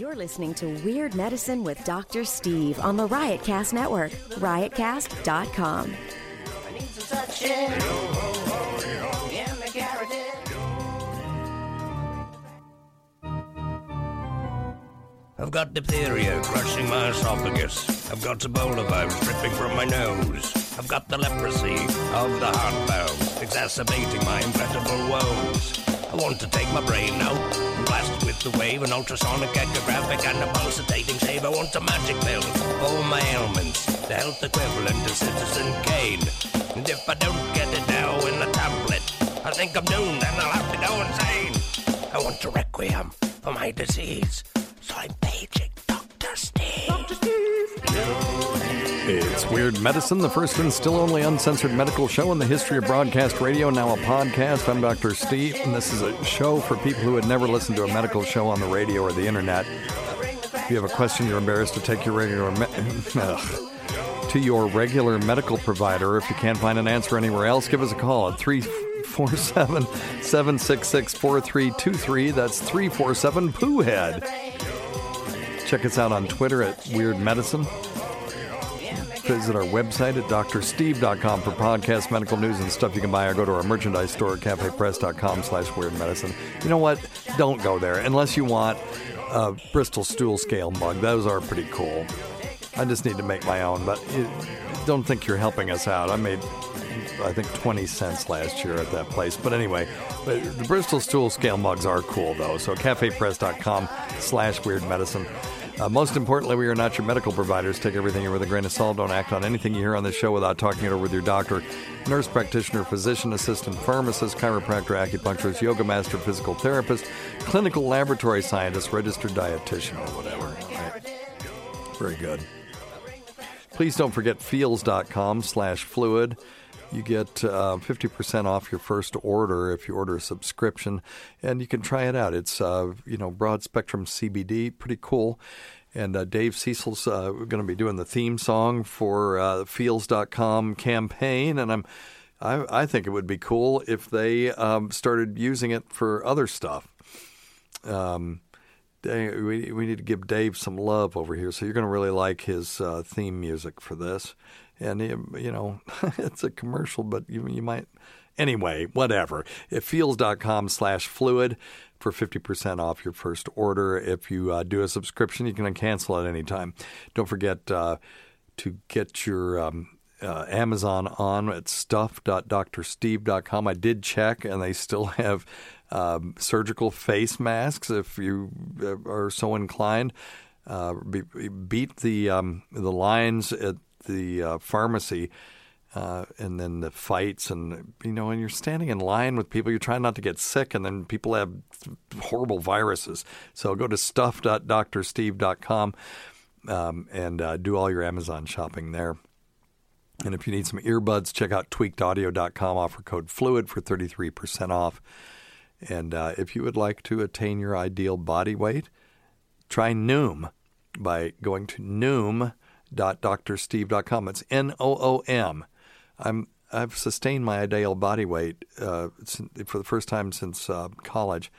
You're listening to Weird Medicine with Dr. Steve on the Riotcast Network, riotcast.com. I've got diphtheria crushing my esophagus. I've got Ebola virus dripping from my nose. I've got the leprosy of the heart valve, exacerbating my incredible woes. I want to take my brain out the wave, an ultrasonic echographic and a pulsating shave. I want a magic pill for all my ailments, the health equivalent of Citizen Kane. And if I don't get it now in a tablet, I think I'm doomed and I'll have to go insane. I want a requiem for my disease, so I'm paging Dr. Steve. It's Weird Medicine, the first and still only uncensored medical show in the history of broadcast radio, now a podcast. I'm Dr. Steve, and this is a show for people who had never listened to a medical show on the radio or the internet. If you have a question you're embarrassed to take your regular me- to your regular medical provider, if you can't find an answer anywhere else, give us a call at 347 766 4323. That's 347 Pooh Head. Check us out on Twitter at Weird Medicine. Visit our website at drsteve.com for podcast, medical news, and stuff you can buy, or go to our merchandise store at cafepress.com slash weird medicine. You know what? Don't go there unless you want a Bristol stool scale mug. Those are pretty cool. I just need to make my own, but don't think you're helping us out. I made, I think, 20 cents last year at that place. But anyway, the Bristol stool scale mugs are cool, though. So cafepress.com slash weird medicine. Uh, most importantly, we are not your medical providers. Take everything with a grain of salt. Don't act on anything you hear on this show without talking it over with your doctor, nurse practitioner, physician assistant, pharmacist, chiropractor, acupuncturist, yoga master, physical therapist, clinical laboratory scientist, registered dietitian, or whatever. Right. Very good. Please don't forget feals.com slash fluid. You get uh, 50% off your first order if you order a subscription, and you can try it out. It's, uh, you know, broad spectrum CBD, pretty cool. And uh, Dave Cecil's uh, going to be doing the theme song for uh, Feals.com campaign, and I'm, I, I think it would be cool if they um, started using it for other stuff. Um, they, we, we need to give Dave some love over here, so you're going to really like his uh, theme music for this. And you know it's a commercial but you, you might anyway whatever it feals.com slash fluid for 50% off your first order if you uh, do a subscription you can cancel at any time don't forget uh, to get your um, uh, Amazon on at stuff.drsteve.com. I did check, and they still have um, surgical face masks if you uh, are so inclined. Uh, be, beat the um, the lines at the uh, pharmacy. Uh, and then the fights, and you know, and you're standing in line with people. You're trying not to get sick, and then people have horrible viruses. So go to stuff.drsteve.com um, and uh, do all your Amazon shopping there. And if you need some earbuds, check out tweakedaudio.com. Offer code FLUID for 33% off. And uh, if you would like to attain your ideal body weight, try Noom by going to Noom drsteve.com. It's N O O M. I'm I've sustained my ideal body weight uh, for the first time since uh, college,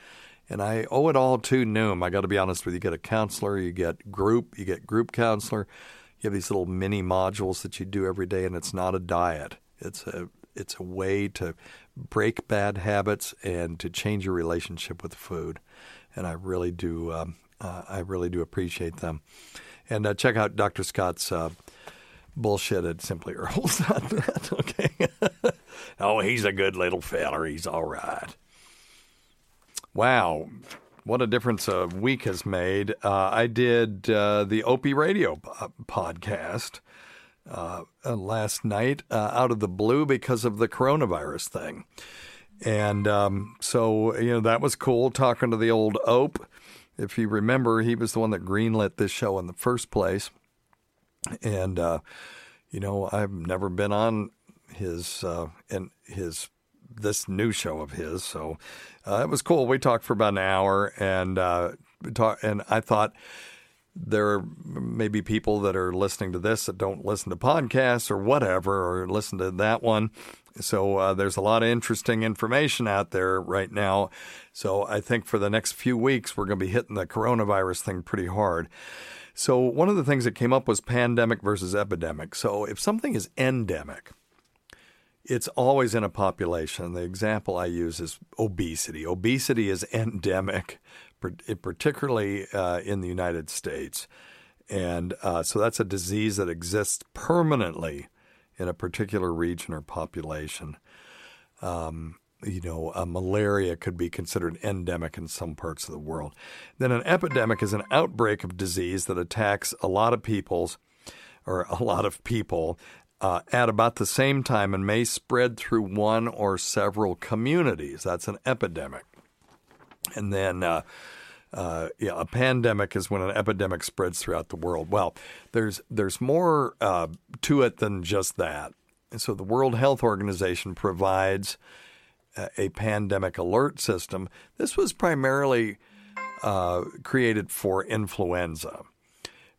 and I owe it all to Noom. I got to be honest with you. You get a counselor, you get group, you get group counselor. You have these little mini modules that you do every day, and it's not a diet. It's a it's a way to break bad habits and to change your relationship with food. And I really do um, uh, I really do appreciate them. And uh, check out Dr. Scott's uh, bullshit on simplyherbals.net. okay. oh, he's a good little feller. He's all right. Wow. What a difference a week has made. Uh, I did uh, the Opie Radio podcast uh, uh, last night out of the blue because of the coronavirus thing. And um, so, you know, that was cool talking to the old Ope if you remember, he was the one that greenlit this show in the first place. And, uh, you know, I've never been on his, uh, and his, this new show of his. So uh, it was cool. We talked for about an hour and, uh, talk, and I thought, there may be people that are listening to this that don't listen to podcasts or whatever, or listen to that one. So uh, there's a lot of interesting information out there right now. So I think for the next few weeks, we're going to be hitting the coronavirus thing pretty hard. So one of the things that came up was pandemic versus epidemic. So if something is endemic, it's always in a population. The example I use is obesity. Obesity is endemic, particularly uh, in the United States. And uh, so that's a disease that exists permanently in a particular region or population. Um, you know, uh, malaria could be considered endemic in some parts of the world. Then an epidemic is an outbreak of disease that attacks a lot of people's or a lot of people uh, at about the same time and may spread through one or several communities. That's an epidemic. And then uh, uh, yeah, a pandemic is when an epidemic spreads throughout the world. Well, there's there's more uh, to it than just that. And so the World Health Organization provides a, pandemic alert system. This was primarily uh, created for influenza.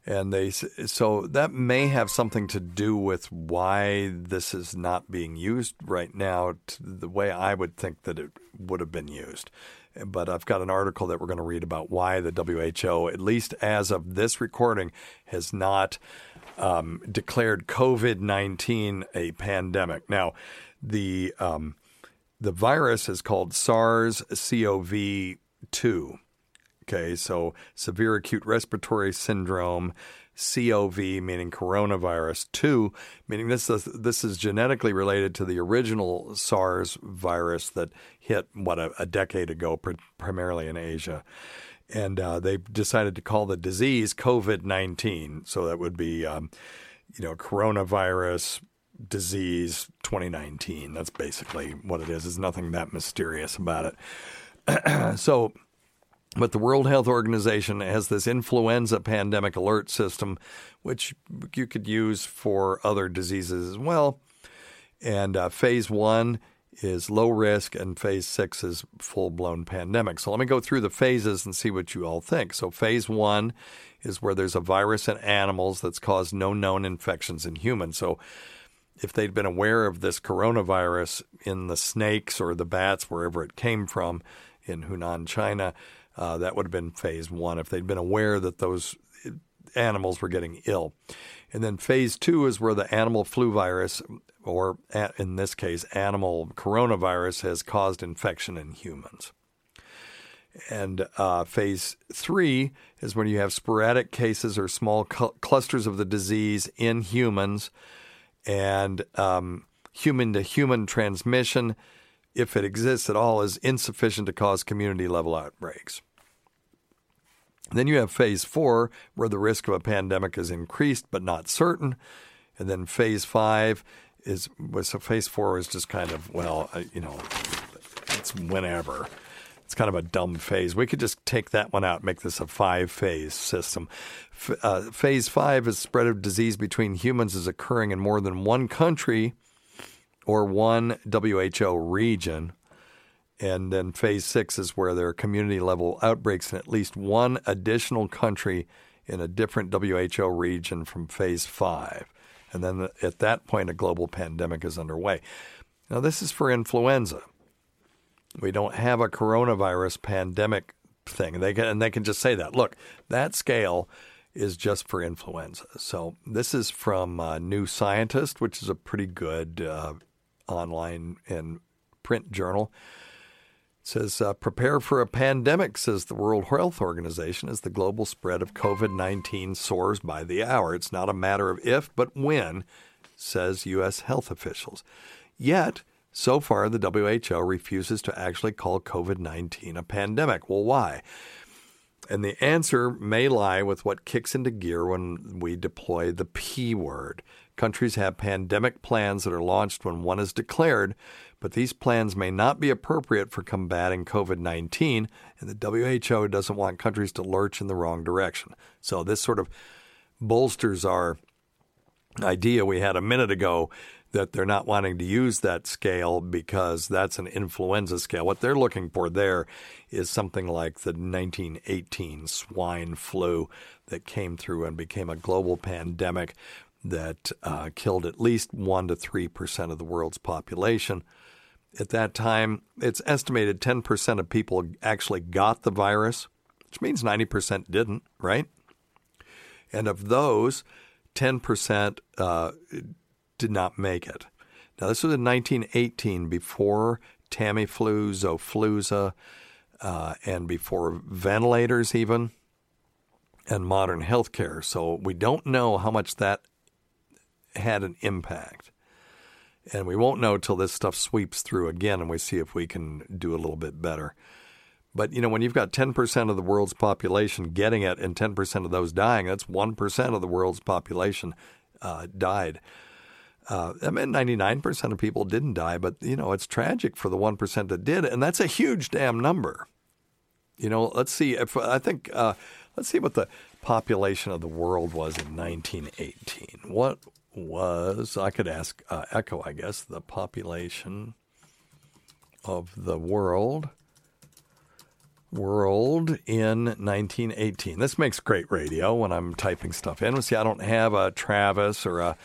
And they so that may have something to do with why this is not being used right now the way I would think that it would have been used but I've got an article that we're going to read about why the WHO, at least as of this recording, has not um, declared COVID 19 a pandemic. Now, the, um, the virus is called SARS CoV 2. Okay, so severe acute respiratory syndrome COV, meaning coronavirus, 2, meaning this is, this is genetically related to the original SARS virus that hit, what, a, a decade ago, pr- primarily in Asia. And uh, they decided to call the disease COVID 19. So that would be, um, you know, coronavirus disease 2019. That's basically what it is. There's nothing that mysterious about it. so, but the World Health Organization has this influenza pandemic alert system, which you could use for other diseases as well. And uh, phase one is low risk, and phase six is full blown pandemic. So let me go through the phases and see what you all think. So, phase one is where there's a virus in animals that's caused no known infections in humans. So, if they'd been aware of this coronavirus in the snakes or the bats, wherever it came from in Hunan, China, uh, that would have been phase one if they'd been aware that those animals were getting ill. And then phase two is where the animal flu virus, or in this case, animal coronavirus, has caused infection in humans. And uh, phase three is when you have sporadic cases or small cl- clusters of the disease in humans and human to human transmission if it exists at all, is insufficient to cause community level outbreaks. Then you have phase four, where the risk of a pandemic is increased but not certain. And then phase five is so phase four is just kind of, well, uh, you know, it's whenever. It's kind of a dumb phase. We could just take that one out, and make this a five phase system. F- uh, phase five is spread of disease between humans is occurring in more than one country or one WHO region. And then phase six is where there are community level outbreaks in at least one additional country in a different WHO region from phase five. And then at that point, a global pandemic is underway. Now, this is for influenza. We don't have a coronavirus pandemic thing. They can, and they can just say that. Look, that scale is just for influenza. So this is from uh, New Scientist, which is a pretty good uh, online and print journal. It says, uh, prepare for a pandemic, says the World Health Organization, as the global spread of COVID 19 soars by the hour. It's not a matter of if, but when, says U.S. health officials. Yet, so far, the WHO refuses to actually call COVID 19 a pandemic. Well, why? And the answer may lie with what kicks into gear when we deploy the P word. Countries have pandemic plans that are launched when one is declared, but these plans may not be appropriate for combating COVID 19, and the WHO doesn't want countries to lurch in the wrong direction. So, this sort of bolsters our idea we had a minute ago that they're not wanting to use that scale because that's an influenza scale. What they're looking for there is something like the 1918 swine flu that came through and became a global pandemic that uh, killed at least 1 to 3% of the world's population. At that time, it's estimated 10% of people actually got the virus, which means 90% didn't, right? And of those, 10% uh, did not make it. Now, this was in 1918, before Tamiflu, Xofluza, uh, and before ventilators, even, and modern healthcare. So we don't know how much that had an impact. And we won't know till this stuff sweeps through again and we see if we can do a little bit better. But, you know, when you've got 10% of the world's population getting it and 10% of those dying, that's 1% of the world's population uh, died. Uh, I mean, 99% of people didn't die, but, you know, it's tragic for the 1% that did. And that's a huge damn number. You know, let's see if I think, uh, let's see what the population of the world was in 1918. What was, I could ask uh, Echo, I guess, the population of the world world in 1918. This makes great radio when I'm typing stuff in. See, I don't have a Travis or a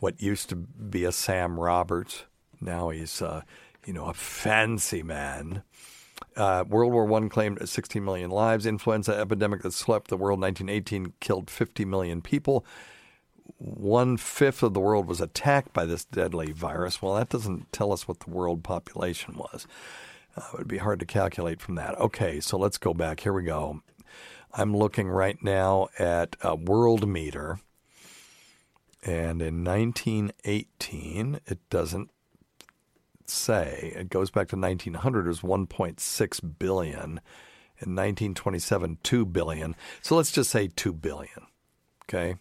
what used to be a Sam Roberts. Now he's, uh, you know, a fancy man. Uh, World War I claimed 16 million lives. Influenza epidemic that swept the world 1918 killed 50 million people one fifth of the world was attacked by this deadly virus. Well, that doesn't tell us what the world population was. Uh, it would be hard to calculate from that. Okay, so let's go back. Here we go. I'm looking right now at a Worldometer. And in 1918, it doesn't say. It goes back to 1900, it was 1.6 billion. In 1927, 2 billion. So let's just say 2 billion. Okay.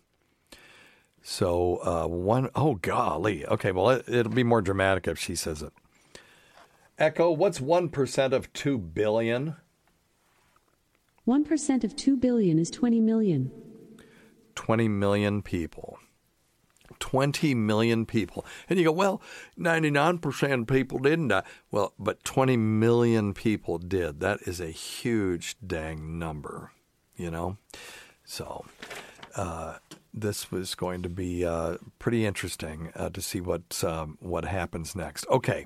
So uh, one, oh golly, okay. Well, it, it'll be more dramatic if she says it. Echo, what's one percent of two billion? One percent of two billion is twenty million. Twenty million people. 20 million people. And you go, well, 99% of people didn't die. Well, but 20 million people did. That is a huge dang number, you know? So, uh, this was going to be uh, pretty interesting uh, to see what um, what happens next. Okay.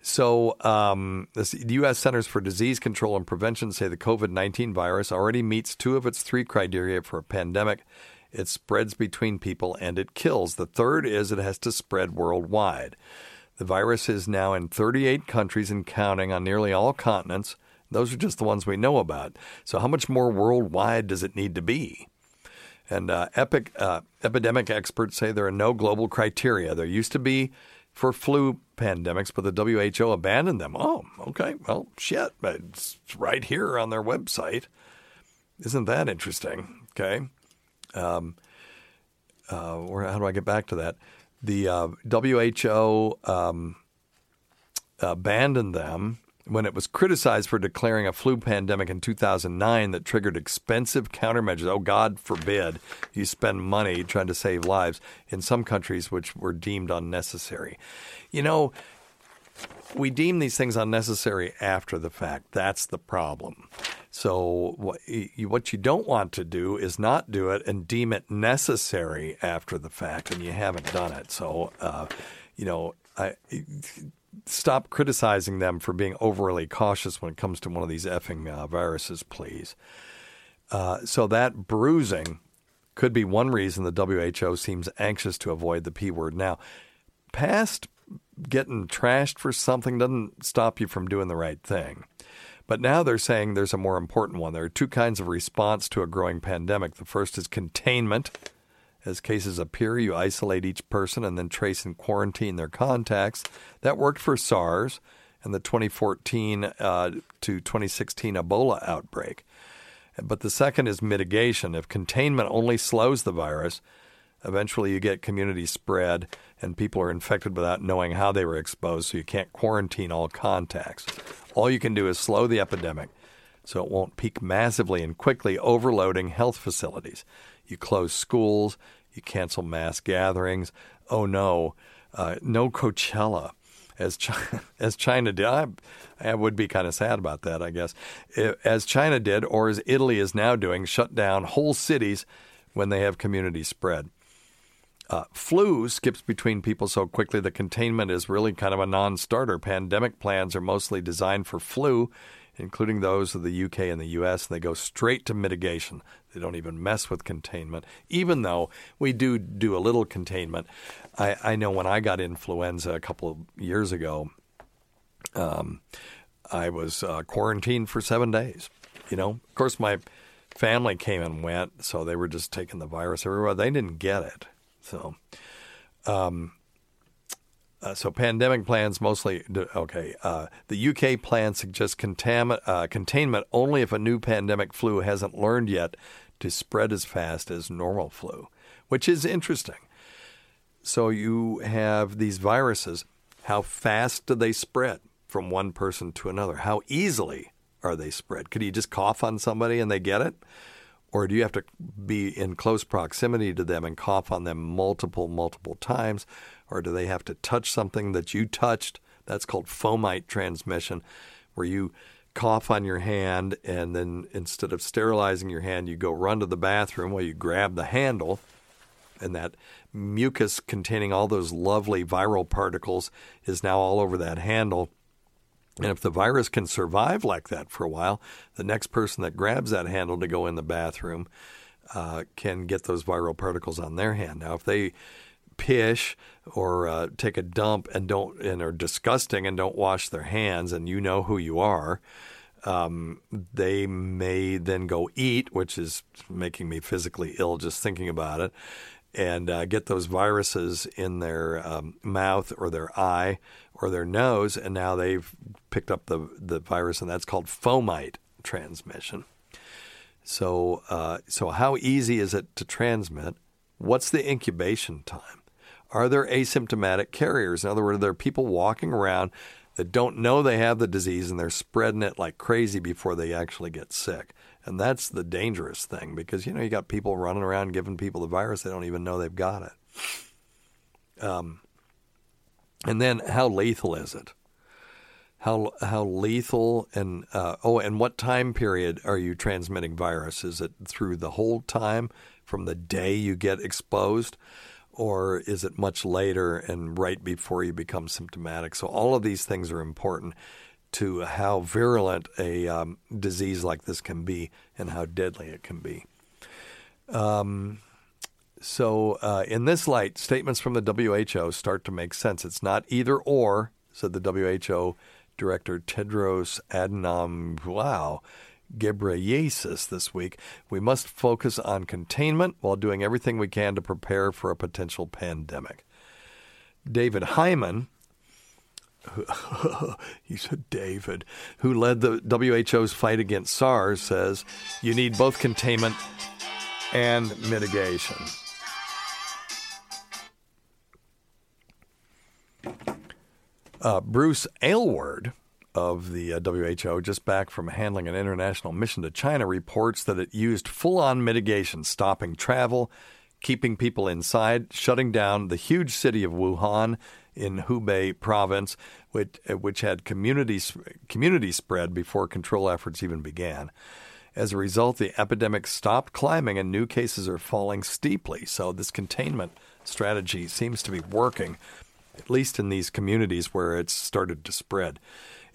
So, um, the U.S. Centers for Disease Control and Prevention say the COVID 19 virus already meets two of its three criteria for a pandemic. It spreads between people and it kills. The third is it has to spread worldwide. The virus is now in 38 countries and counting on nearly all continents. Those are just the ones we know about. So, how much more worldwide does it need to be? And uh, epic, uh, epidemic experts say there are no global criteria. There used to be for flu pandemics, but the WHO abandoned them. Oh, okay. Well, shit. It's right here on their website. Isn't that interesting? Okay. Um, uh, how do I get back to that? The uh, WHO um, abandoned them when it was criticized for declaring a flu pandemic in 2009 that triggered expensive countermeasures. Oh, God forbid you spend money trying to save lives in some countries which were deemed unnecessary. You know, we deem these things unnecessary after the fact. That's the problem. So, what you, don't want to do is not do it and deem it necessary after the fact, and you haven't done it. So, uh, you know, I, stop criticizing them for being overly cautious when it comes to one of these effing uh, viruses, please. Uh, so that bruising could be one reason the WHO seems anxious to avoid the P word. Now, past getting trashed for something doesn't stop you from doing the right thing. But now they're saying there's a more important one. There are two kinds of response to a growing pandemic. The first is containment as cases appear, you isolate each person and then trace and quarantine their contacts. That worked for SARS and the 2014 uh, to 2016 Ebola outbreak. But the second is mitigation. If containment only slows the virus, eventually you get community spread and people are infected without knowing how they were exposed, so you can't quarantine all contacts. All you can do is slow the epidemic so it won't peak massively and quickly, overloading health facilities. You close schools, you cancel mass gatherings. Oh no, uh, no Coachella. As as China did, I, I would be kind of sad about that, I guess. As China did, or as Italy is now doing, shut down whole cities when they have community spread. Uh, flu skips between people so quickly the containment is really kind of a non starter. Pandemic plans are mostly designed for flu, including those of the UK and the US, and they go straight to mitigation. They don't even mess with containment, even though we do do a little containment. I, I know when I got influenza a couple of years ago, um, I was uh, quarantined for seven days. You know, of course, my family came and went, so they were just taking the virus everywhere. They didn't get it. So, um, uh, so pandemic plans mostly okay. Uh, the UK plan suggests uh, containment only if a new pandemic flu hasn't learned yet to spread as fast as normal flu, which is interesting. So you have these viruses. How fast do they spread from one person to another? How easily are they spread? Could you just cough on somebody and they get it? Or do you have to be in close proximity to them and cough on them multiple, multiple times? Or do they have to touch something that you touched? That's called fomite transmission, where you cough on your hand and then instead of sterilizing your hand, you go run to the bathroom where you grab the handle and that mucus containing all those lovely viral particles is now all over that handle and if the virus can survive like that for a while, the next person that grabs that handle to go in the bathroom uh, can get those viral particles on their hand. Now, if they pish or uh, take a dump and don't and are disgusting and don't wash their hands, and you know who you are, um, they may then go eat, which is making me physically ill just thinking about it, and uh, get those viruses in their um, mouth or their eye or their nose, and now they've picked up the the virus, and that's called fomite transmission. So, uh, so how easy is it to transmit? What's the incubation time? Are there asymptomatic carriers? In other words, are there people walking around that don't know they have the disease and they're spreading it like crazy before they actually get sick? And that's the dangerous thing because you know you got people running around giving people the virus they don't even know they've got it. Um, and then how lethal is it? How how lethal and uh, oh, and what time period are you transmitting virus? Is it through the whole time from the day you get exposed, or is it much later and right before you become symptomatic? So all of these things are important to how virulent a um, disease like this can be and how deadly it can be. Um, so, uh, in this light, statements from the WHO start to make sense. It's not either or, said the WHO director Tedros Adhanom Wow. Ghebreyesus this week. We must focus on containment while doing everything we can to prepare for a potential pandemic. David Heymann, he said David, who led the WHO's fight against SARS, says you need both containment and mitigation. Uh, Bruce Aylward of the uh, WHO, just back from handling an international mission to China, reports that it used full on mitigation, stopping travel, keeping people inside, shutting down the huge city of Wuhan in Hubei province, which, which had community, community spread before control efforts even began. As a result, the epidemic stopped climbing and new cases are falling steeply. So, this containment strategy seems to be working at least in these communities where it's started to spread.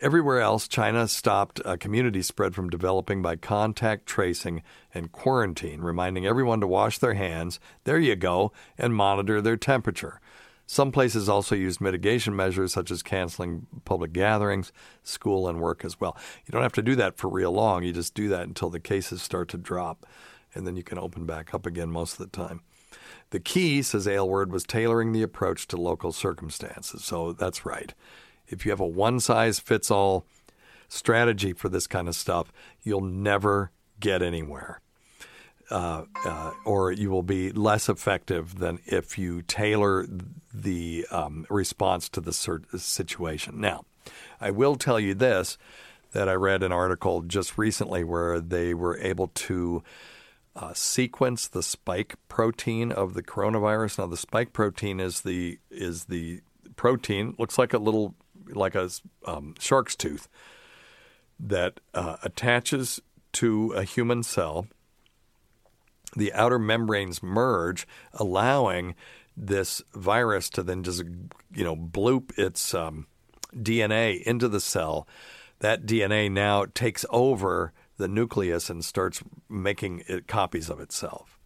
Everywhere else, China stopped a community spread from developing by contact tracing and quarantine, reminding everyone to wash their hands, there you go, and monitor their temperature. Some places also used mitigation measures such as canceling public gatherings, school, and work as well. You don't have to do that for real long. You just do that until the cases start to drop, and then you can open back up again most of the time. The key, says Aylward, was tailoring the approach to local circumstances. So that's right. If you have a one size fits all strategy for this kind of stuff, you'll never get anywhere. Uh, uh, or you will be less effective than if you tailor the um, response to the situation. Now, I will tell you this that I read an article just recently where they were able to uh, sequence the spike protein of the coronavirus. Now, the spike protein is the is the protein looks like a little like a um, shark's tooth that uh, attaches to a human cell. The outer membranes merge, allowing this virus to then just you know bloop its um, DNA into the cell. That DNA now takes over the nucleus and starts making it copies of itself.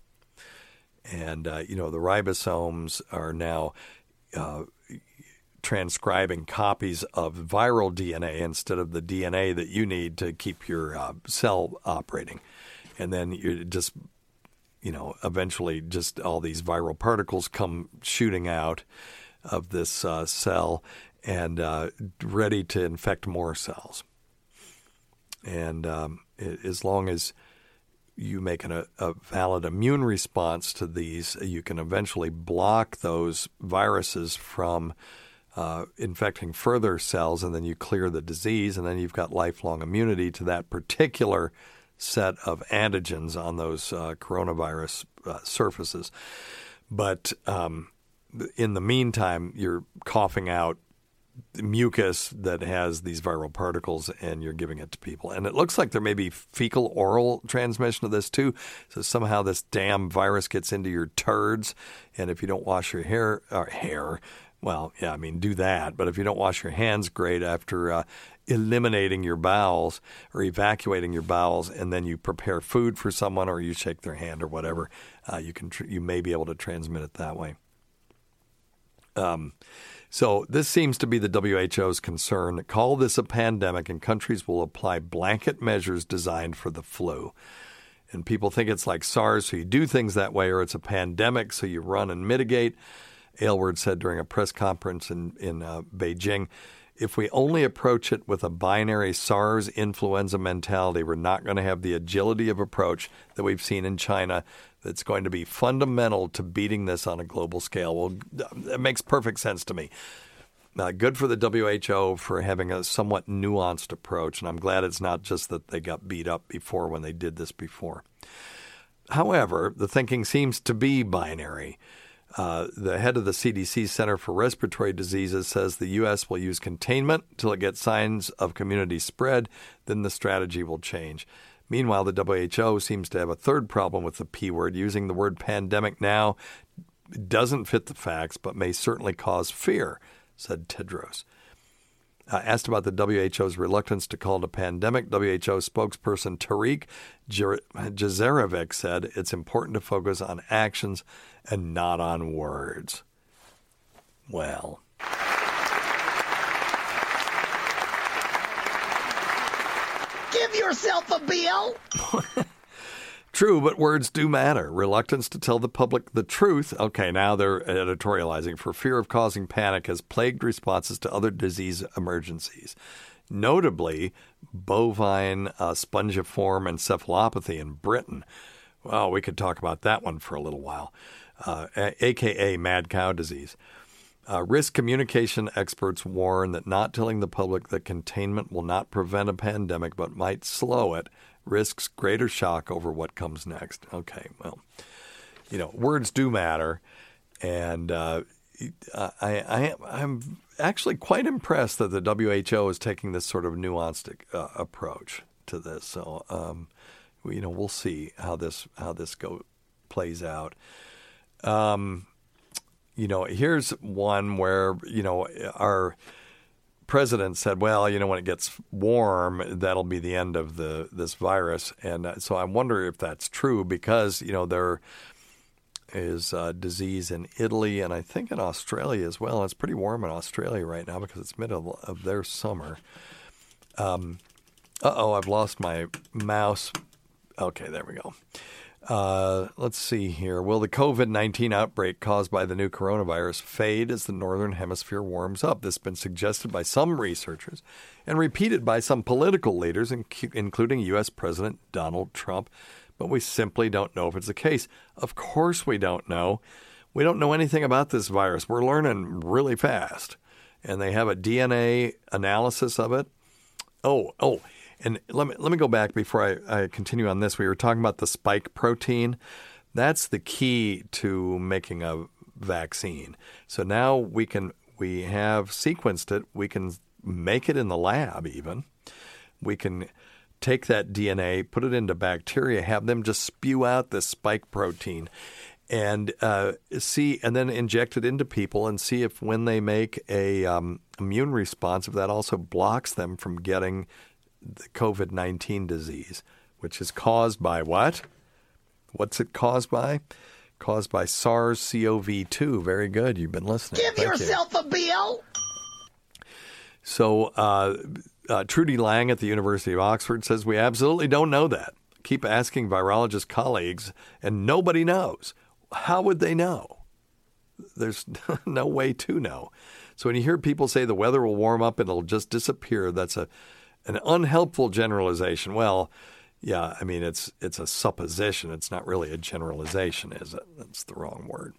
And uh, you know the ribosomes are now uh, transcribing copies of viral DNA instead of the DNA that you need to keep your uh, cell operating. And then you just, you know, eventually just all these viral particles come shooting out of this uh, cell and uh, ready to infect more cells. And um, it, as long as you make an, a, a, valid immune response to these, you can eventually block those viruses from uh, infecting further cells, and then you clear the disease, and then you've got lifelong immunity to that particular set of antigens on those uh, coronavirus uh, surfaces. But um, in the meantime, you're coughing out mucus that has these viral particles and you're giving it to people. And it looks like there may be fecal oral transmission of this too. So somehow this damn virus gets into your turds. And if you don't wash your hair, or uh, hair, well, yeah, I mean, do that. But if you don't wash your hands great after uh, eliminating your bowels or evacuating your bowels, and then you prepare food for someone or you shake their hand or whatever, uh, you can tr- you may be able to transmit it that way. Um, so this seems to be the WHO's concern. Call this a pandemic, and countries will apply blanket measures designed for the flu. And people think it's like SARS, so you do things that way, or it's a pandemic, so you run and mitigate. Aylward said during a press conference in, in uh, Beijing if we only approach it with a binary SARS influenza mentality, we're not going to have the agility of approach that we've seen in China that's going to be fundamental to beating this on a global scale. Well, it makes perfect sense to me. Uh, good for the WHO for having a somewhat nuanced approach, and I'm glad it's not just that they got beat up before when they did this before. However, the thinking seems to be binary. Uh, the head of the CDC Center for Respiratory Diseases says the U.S. will use containment till it gets signs of community spread, then the strategy will change. Meanwhile, the WHO seems to have a third problem with the P word. Using the word pandemic now doesn't fit the facts, but may certainly cause fear, said Tedros. Uh, asked about the WHO's reluctance to call it a pandemic, WHO spokesperson Tarik Jasarevic said it's important to focus on actions and not on words. Well. Give yourself a bill. True, but words do matter. Reluctance to tell the public the truth. Okay, now they're editorializing for fear of causing panic has plagued responses to other disease emergencies, notably bovine uh, spongiform encephalopathy in Britain. Well, we could talk about that one for a little while, uh, aka mad cow disease. Uh, risk communication experts warn that not telling the public that containment will not prevent a pandemic but might slow it risks greater shock over what comes next. Okay, well, you know, words do matter, and uh, I, I, am actually quite impressed that the WHO is taking this sort of nuanced uh, approach to this. So, um, you know, we'll see how this how this go plays out. Um, you know, here's one where you know our president said, "Well, you know, when it gets warm, that'll be the end of the this virus." And uh, so I wonder if that's true because you know there is disease in Italy and I think in Australia as well. It's pretty warm in Australia right now because it's middle of their summer. Um, uh oh, I've lost my mouse. Okay, there we go. Uh, let's see here. Will the COVID 19 outbreak caused by the new coronavirus fade as the Northern Hemisphere warms up? This has been suggested by some researchers and repeated by some political leaders, including U.S. President Donald Trump. But we simply don't know if it's the case. Of course, we don't know. We don't know anything about this virus. We're learning really fast. And they have a DNA analysis of it. Oh, oh, and let me let me go back before I, I continue on this. We were talking about the spike protein. That's the key to making a vaccine. So now we can we have sequenced it. We can make it in the lab even. We can take that DNA, put it into bacteria, have them just spew out this spike protein. and uh, see, and then inject it into people and see if when they make a um, immune response, if that also blocks them from getting the COVID nineteen disease, which is caused by what? What's it caused by? Caused by SARS-CoV-2. Very good. You've been listening. Give Thank you. yourself a bill. So, uh, uh, Trudie Lang at the University of Oxford says we absolutely don't know that. Keep asking virologist colleagues, and nobody knows. How would they know? There's no way to know. So when you hear people say the weather will warm up and it'll just disappear, that's a an unhelpful generalization. Well, yeah, I mean it's it's a supposition. It's not really a generalization, is it? That's the wrong word.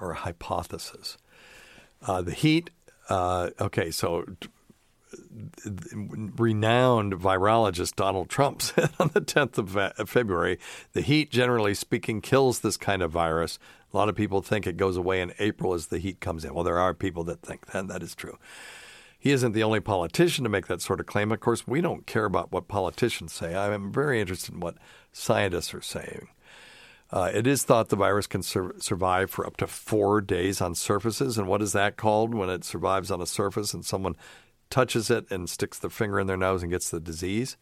Or a hypothesis. Uh, the heat. Uh, okay, so renowned virologist Donald Trump said on the 10th of February the heat, generally speaking, kills this kind of virus. A lot of people think it goes away in April as the heat comes in. Well, there are people that think that. That is true. He isn't the only politician to make that sort of claim. Of course, we don't care about what politicians say. I'm very interested in what scientists are saying. Uh, it is thought the virus can sur- survive for up to four days on surfaces. And what is that called when it survives on a surface and someone touches it and sticks their finger in their nose and gets the disease?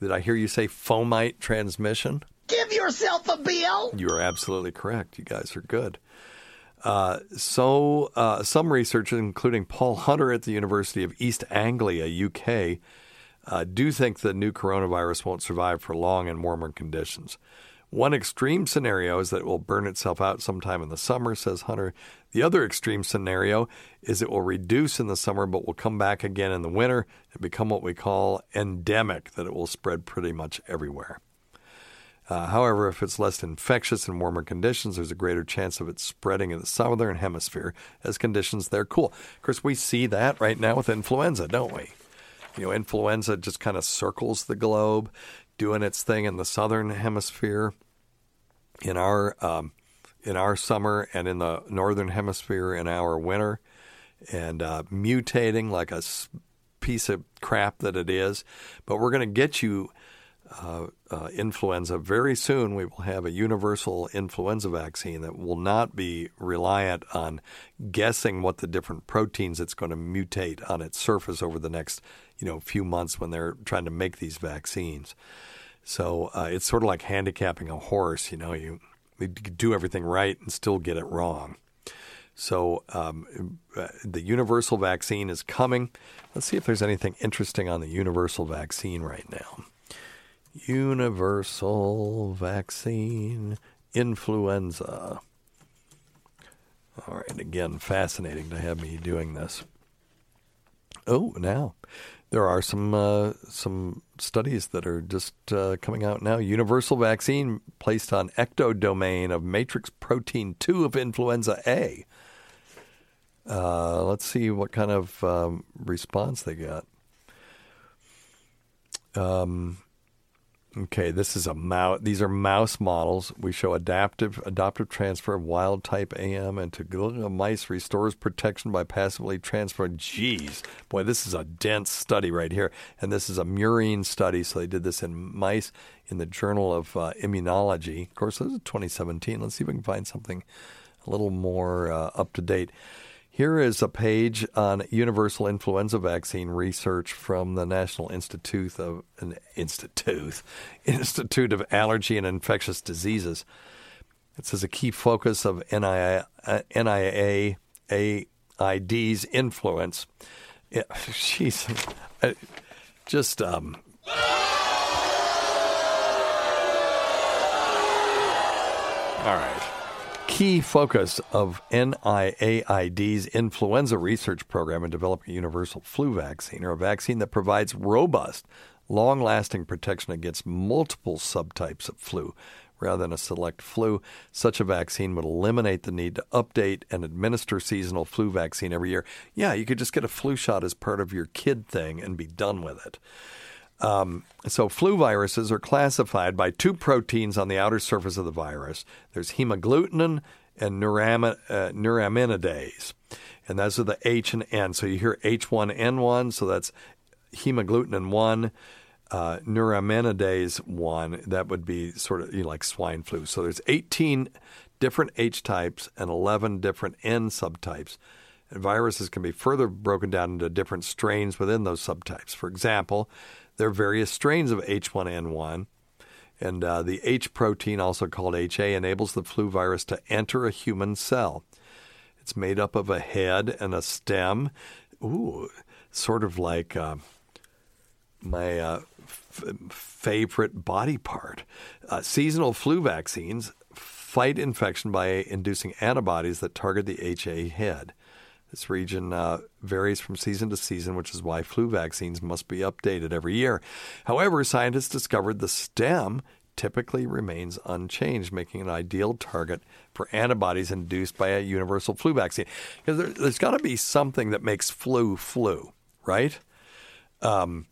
Did I hear you say fomite transmission? Give yourself a bill. You are absolutely correct. You guys are good. Uh, so, uh, some researchers, including Paul Hunter at the University of East Anglia, UK, uh, do think the new coronavirus won't survive for long in warmer conditions. One extreme scenario is that it will burn itself out sometime in the summer, says Hunter. The other extreme scenario is it will reduce in the summer but will come back again in the winter and become what we call endemic, that it will spread pretty much everywhere. Uh, however, if it's less infectious in warmer conditions, there's a greater chance of it spreading in the southern hemisphere as conditions there cool. Of course, we see that right now with influenza, don't we? You know, influenza just kind of circles the globe, doing its thing in the southern hemisphere in our um, in our summer and in the northern hemisphere in our winter, and uh, mutating like a piece of crap that it is. But we're going to get you uh, uh, influenza very soon. We will have a universal influenza vaccine that will not be reliant on guessing what the different proteins it's going to mutate on its surface over the next you know few months when they're trying to make these vaccines. So uh, it's sort of like handicapping a horse. You know, you, you do everything right and still get it wrong. So um, uh, the universal vaccine is coming. Let's see if there's anything interesting on the universal vaccine right now. Universal vaccine influenza. All right, again, fascinating to have me doing this. Oh, now there are some uh, some studies that are just uh, coming out now. Universal vaccine placed on ectodomain of matrix protein two of influenza A. Uh, let's see what kind of um, response they got. Um, Okay, this is a mouse. These are mouse models. We show adaptive adaptive transfer of wild type AM into glial mice restores protection by passively transferring. Geez, boy, this is a dense study right here, and this is a murine study. So they did this in mice in the Journal of uh, Immunology. Of course, this is 2017. Let's see if we can find something a little more uh, up to date. Here is a page on universal influenza vaccine research from the National Institute of Institute Institute of Allergy and Infectious Diseases. It says a key focus of NIA, uh, NIAID's influence. Yeah, geez, just um, all right key focus of NIAID's influenza research program in developing a universal flu vaccine, or a vaccine that provides robust, long lasting protection against multiple subtypes of flu. Rather than a select flu, such a vaccine would eliminate the need to update and administer seasonal flu vaccine every year. Yeah, you could just get a flu shot as part of your kid thing and be done with it. Um, so, flu viruses are classified by two proteins on the outer surface of the virus. There's hemagglutinin and neuramin- uh, neuraminidase, and those are the H and N. So you hear H1N1, so that's hemagglutinin 1, uh, neuraminidase one, that would be sort of you know, like swine flu. So there's 18 different H types and 11 different N subtypes. And viruses can be further broken down into different strains within those subtypes. For example, there are various strains of H1N1, and uh, the H protein, also called HA, enables the flu virus to enter a human cell. It's made up of a head and a stem. Ooh, sort of like uh, my uh, f- favorite body part. Uh, seasonal flu vaccines fight infection by inducing antibodies that target the HA head. This region uh, varies from season to season, which is why flu vaccines must be updated every year. However, scientists discovered the stem typically remains unchanged, making an ideal target for antibodies induced by a universal flu vaccine. Because there, has got to be something that makes flu flu, right? Um,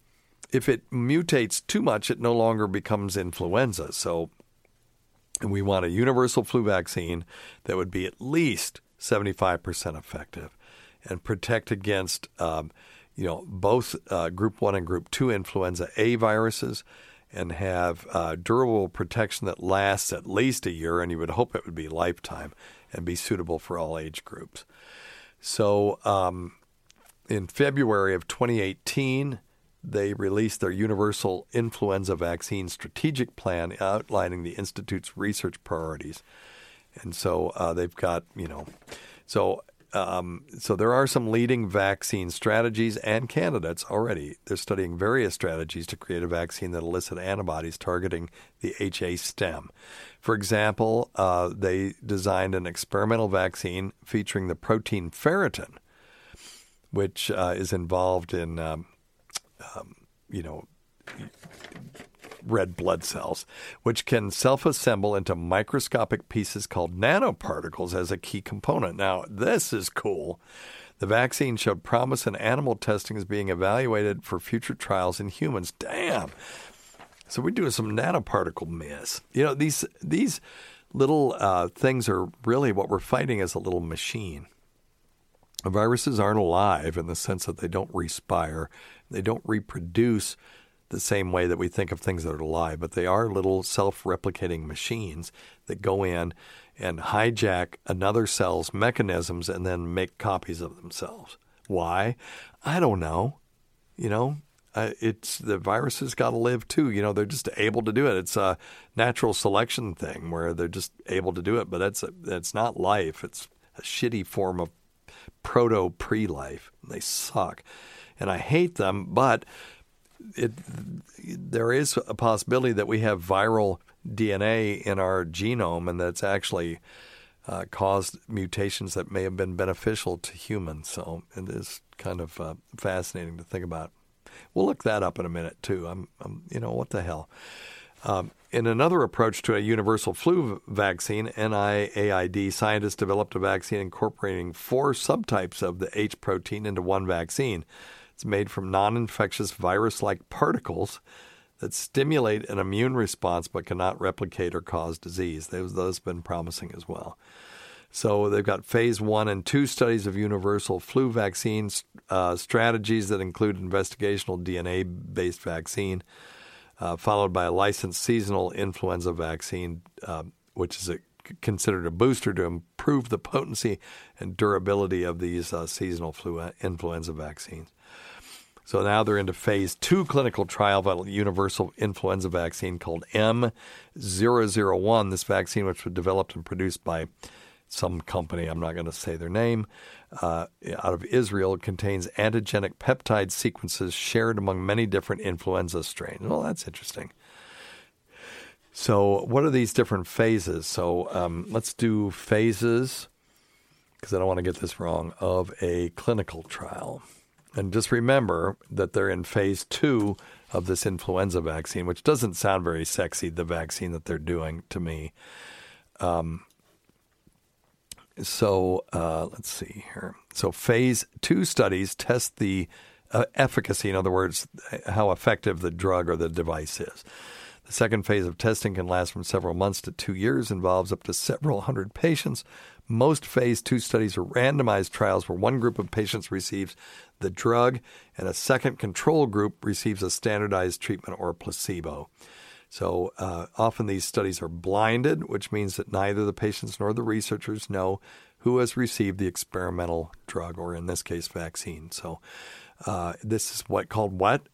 if it mutates too much, it no longer becomes influenza. So and we want a universal flu vaccine that would be at least 75% effective and protect against, um, you know, both uh, Group One and Group Two influenza A viruses, and have uh, durable protection that lasts at least a year, and you would hope it would be lifetime and be suitable for all age groups. So, um, in February of 2018, they released their Universal Influenza Vaccine Strategic Plan outlining the Institute's research priorities. And so uh, they've got, you know, so um, so there are some leading vaccine strategies and candidates already. They're studying various strategies to create a vaccine that elicit antibodies targeting the HA stem. For example, uh, they designed an experimental vaccine featuring the protein ferritin, which uh, is involved in, um, um, you know, red blood cells, which can self assemble into microscopic pieces called nanoparticles as a key component. Now, this is cool. The vaccine showed promise in animal testing is being evaluated for future trials in humans. Damn. So we're doing some nanoparticle mess. You know, these these little uh, things are really what we're fighting as a little machine. Viruses aren't alive in the sense that they don't respire, they don't reproduce the same way that we think of things that are alive, but they are little self replicating machines that go in and hijack another cell's mechanisms and then make copies of themselves. Why? I don't know. You know, it's the viruses got to live too. You know, they're just able to do it. It's a natural selection thing where they're just able to do it, but that's that's not life. It's a shitty form of proto pre life. They suck, and I hate them. But it, there is a possibility that we have viral DNA in our genome, and that's actually uh, caused mutations that may have been beneficial to humans. So it is kind of uh, fascinating to think about. We'll look that up in a minute too. I'm, I'm you know, what the hell. Um, in another approach to a universal flu vaccine, NIAID scientists developed a vaccine incorporating four subtypes of the H protein into one vaccine. It's made from non infectious virus like particles that stimulate an immune response but cannot replicate or cause disease. Those, those have been promising as well. So they've got phase one and two studies of universal flu vaccine uh, strategies that include investigational DNA based vaccine, uh, followed by a licensed seasonal influenza vaccine, uh, which is a, considered a booster to improve the potency and durability of these uh, seasonal flu uh, influenza vaccines. So now they're into phase two clinical trial of a universal influenza vaccine called M001. This vaccine, which was developed and produced by some company, I'm not going to say their name, uh, out of Israel, contains antigenic peptide sequences shared among many different influenza strains. Well, that's interesting. So, what are these different phases? So, um, let's do phases, because I don't want to get this wrong, of a clinical trial. And just remember that they're in phase two of this influenza vaccine, which doesn't sound very sexy, the vaccine that they're doing to me. Um, so uh, let's see here. So, phase two studies test the uh, efficacy, in other words, how effective the drug or the device is. The second phase of testing can last from several months to two years, involves up to several hundred patients. Most phase two studies are randomized trials where one group of patients receives the drug and a second control group receives a standardized treatment or placebo. So uh, often these studies are blinded, which means that neither the patients nor the researchers know who has received the experimental drug, or in this case, vaccine. So uh, this is what called what?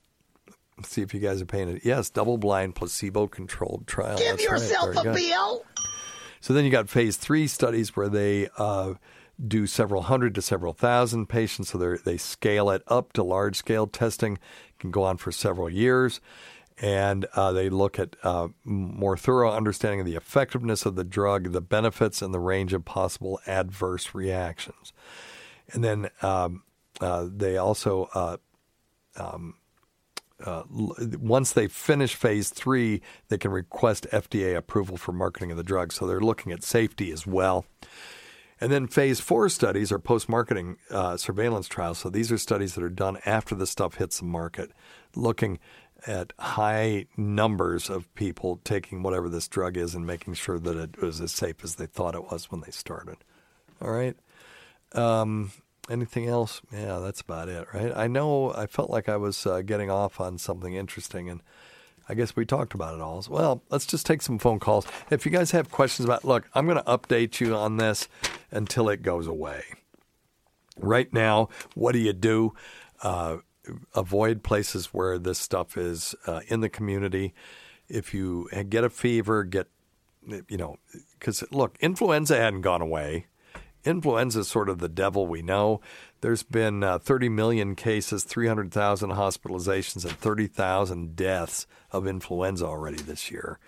Let's see if you guys are paying it. Yes, double-blind, placebo-controlled trial. Give That's yourself Very a bill. So then you got phase three studies where they uh, do several hundred to several thousand patients. So they they scale it up to large scale testing. can go on for several years. And uh, they look at uh, more thorough understanding of the effectiveness of the drug, the benefits, and the range of possible adverse reactions. And then um, uh, they also uh, uh, once they finish phase three, they can request FDA approval for marketing of the drug. So they're looking at safety as well. And then phase four studies are post marketing uh, surveillance trials. So these are studies that are done after the stuff hits the market, looking at high numbers of people taking whatever this drug is and making sure that it was as safe as they thought it was when they started. All right. Um, anything else? Yeah, that's about it, right? I know I felt like I was uh, getting off on something interesting, and I guess we talked about it all. Well, let's just take some phone calls. If you guys have questions about, look, I'm going to update you on this until it goes away. Right now, what do you do? Uh, avoid places where this stuff is uh, in the community. If you get a fever, get, you know, because look, influenza hadn't gone away. Influenza is sort of the devil we know. There's been uh, 30 million cases, 300,000 hospitalizations, and 30,000 deaths of influenza already this year.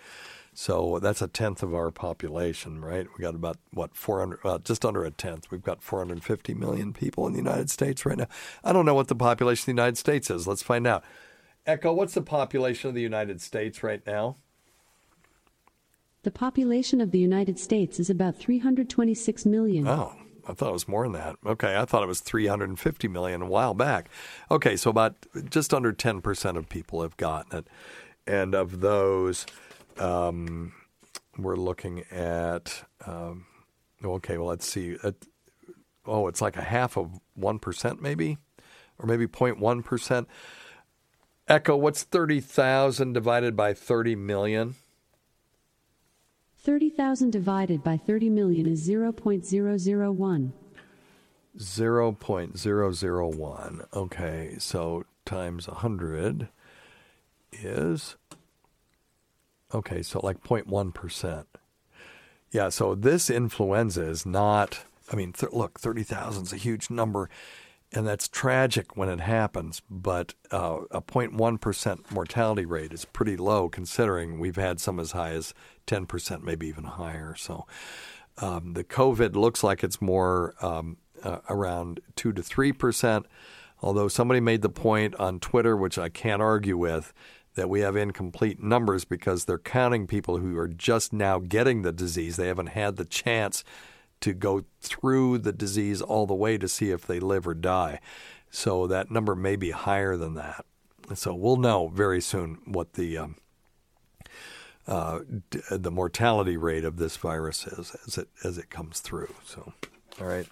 So that's a tenth of our population, right? We got about what 400, well, just under a tenth. We've got 450 million people in the United States right now. I don't know what the population of the United States is. Let's find out. Echo, what's the population of the United States right now? The population of the United States is about 326 million. Oh, I thought it was more than that. Okay, I thought it was 350 million a while back. Okay, so about just under 10% of people have gotten it. And of those, um, we're looking at, um, okay, well, let's see. At, oh, it's like a half of 1% maybe, or maybe 0.1%. Echo, what's 30,000 divided by 30 million? 30,000 divided by 30 million is 0.001. 0.001. Okay, so times 100 is, okay, so like 0.1%. Yeah, so this influenza is not, I mean, th- look, 30,000 is a huge number, and that's tragic when it happens, but uh, a 0.1% mortality rate is pretty low considering we've had some as high as 10%, maybe even higher. So um, the COVID looks like it's more um, uh, around 2 to 3%, although somebody made the point on Twitter, which I can't argue with, that we have incomplete numbers because they're counting people who are just now getting the disease. They haven't had the chance to go through the disease all the way to see if they live or die. So that number may be higher than that. So we'll know very soon what the um, uh, d- the mortality rate of this virus is as it as it comes through. So, all right.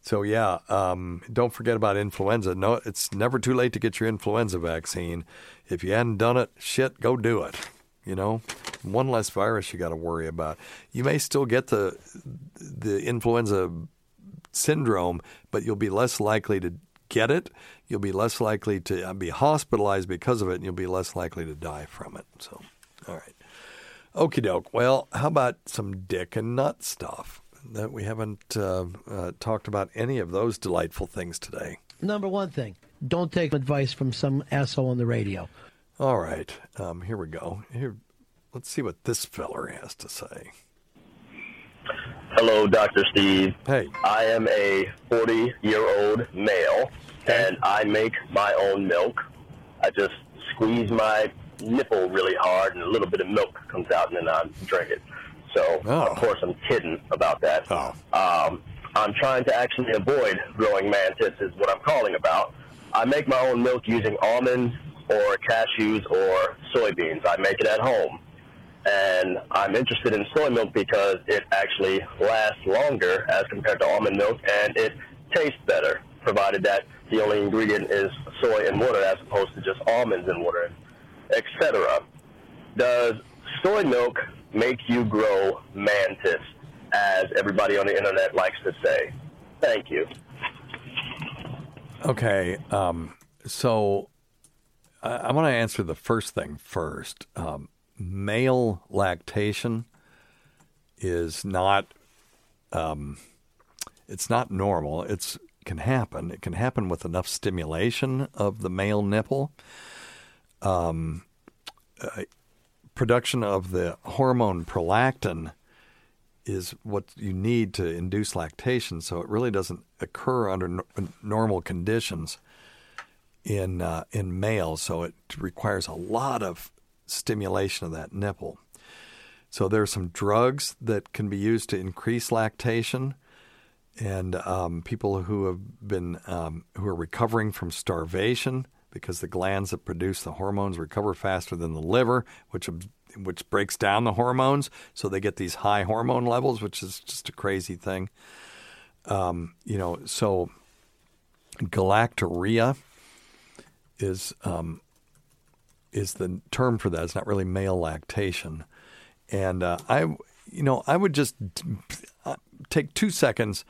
So yeah, um, don't forget about influenza. No, it's never too late to get your influenza vaccine. If you hadn't done it, shit, go do it. You know, one less virus you got to worry about. You may still get the the influenza syndrome, but you'll be less likely to get it. You'll be less likely to uh, be hospitalized because of it, and you'll be less likely to die from it. So, all right. Okie doke. Well, how about some dick and nut stuff? That we haven't uh, uh, talked about any of those delightful things today. Number one thing, don't take advice from some asshole on the radio. All right, um, here we go. Here, let's see what this feller has to say. Hello, Dr. Steve. Hey, I am a 40 year old male, and I make my own milk. I just squeeze my nipple really hard, and a little bit of milk comes out, and then I drink it. So, Oh. of course, I'm kidding about that. Oh. Um, I'm trying to actually avoid growing man tits, is what I'm calling about. I make my own milk using almonds, or cashews or soybeans. I make it at home. And I'm interested in soy milk because it actually lasts longer as compared to almond milk and it tastes better, provided that the only ingredient is soy and water as opposed to just almonds and water, etc. Does soy milk make you grow mantis, as everybody on the internet likes to say? Thank you. Okay, um, so I, I want to answer the first thing first. Um, male lactation is not um, it's not normal. It's can happen. It can happen with enough stimulation of the male nipple. Um, uh, production of the hormone prolactin is what you need to induce lactation. So it really doesn't occur under no- normal conditions in uh, in males. So it requires a lot of stimulation of that nipple. So there are some drugs that can be used to increase lactation, and um, people who have been um, who are recovering from starvation because the glands that produce the hormones recover faster than the liver, which which breaks down the hormones, so they get these high hormone levels, which is just a crazy thing. Um, you know, so galactorrhea is um, is the term for that. It's not really male lactation, and uh, I, you know, I would just uh, take two seconds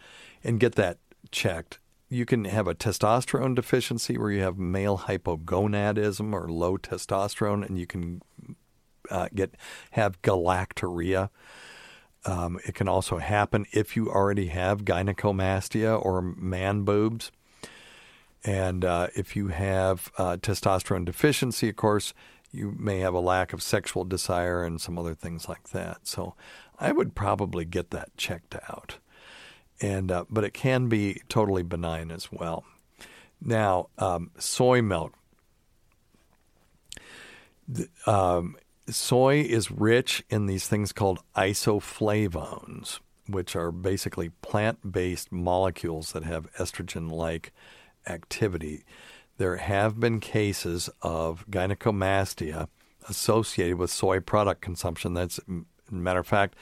and get that checked. You can have a testosterone deficiency where you have male hypogonadism or low testosterone, and you can uh, get have galactorrhea. Um, it can also happen if you already have gynecomastia or man boobs. And uh, if you have uh, testosterone deficiency, of course, you may have a lack of sexual desire and some other things like that. So I would probably get that checked out. And uh, but it can be totally benign as well. Now, um, soy milk. The, um, soy is rich in these things called isoflavones, which are basically plant based molecules that have estrogen like activity. There have been cases of gynecomastia associated with soy product consumption. That's, matter of fact,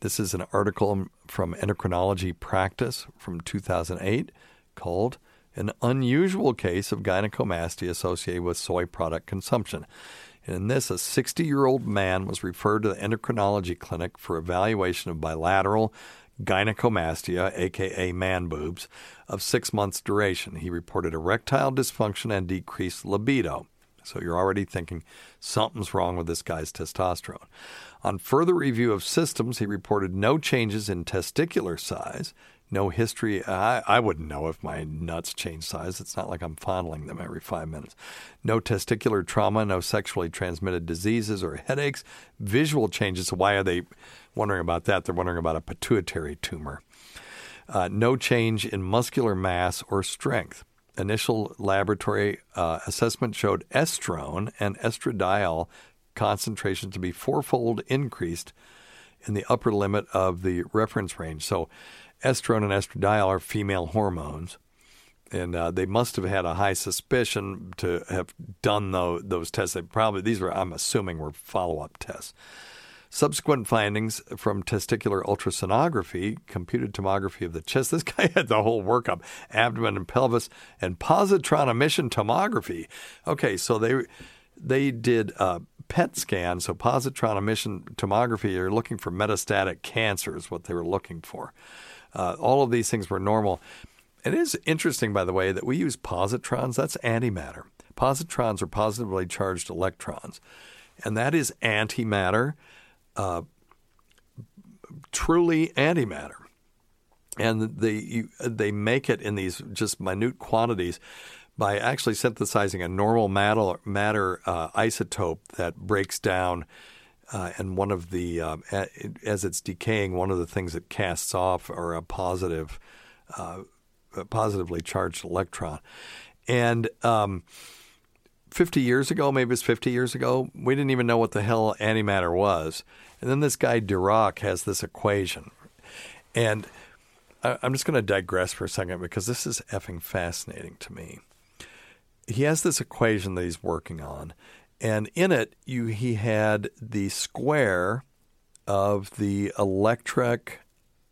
this is an article from Endocrinology Practice from 2008 called An Unusual Case of Gynecomastia Associated with Soy Product Consumption. In this, a 60 year old man was referred to the endocrinology clinic for evaluation of bilateral gynecomastia, aka man boobs, of six months' duration. He reported erectile dysfunction and decreased libido. So you're already thinking something's wrong with this guy's testosterone. On further review of systems, he reported no changes in testicular size, no history. I, I wouldn't know if my nuts change size. It's not like I'm fondling them every five minutes. No testicular trauma, no sexually transmitted diseases or headaches, visual changes. Why are they wondering about that? They're wondering about a pituitary tumor. Uh, no change in muscular mass or strength. Initial laboratory uh, assessment showed estrone and estradiol concentration to be fourfold increased in the upper limit of the reference range. So, estrone and estradiol are female hormones, and uh, they must have had a high suspicion to have done those, those tests. They probably these were, I'm assuming, were follow up tests. Subsequent findings from testicular ultrasonography, computed tomography of the chest. This guy had the whole workup: abdomen and pelvis, and positron emission tomography. Okay, so they they did a PET scan, so positron emission tomography. They're looking for metastatic cancer, is what they were looking for. Uh, all of these things were normal. It is interesting, by the way, that we use positrons. That's antimatter. Positrons are positively charged electrons, and that is antimatter, uh, truly antimatter. And they they make it in these just minute quantities by actually synthesizing a normal matter, matter uh, isotope that breaks down. Uh, and one of the, uh, as it's decaying, one of the things it casts off are a positive, uh, a positively charged electron. And um, 50 years ago, maybe it's 50 years ago, we didn't even know what the hell antimatter was. And then this guy Dirac has this equation. And I'm just going to digress for a second because this is effing fascinating to me. he has this equation that he's working on, and in it, you he had the square of the electric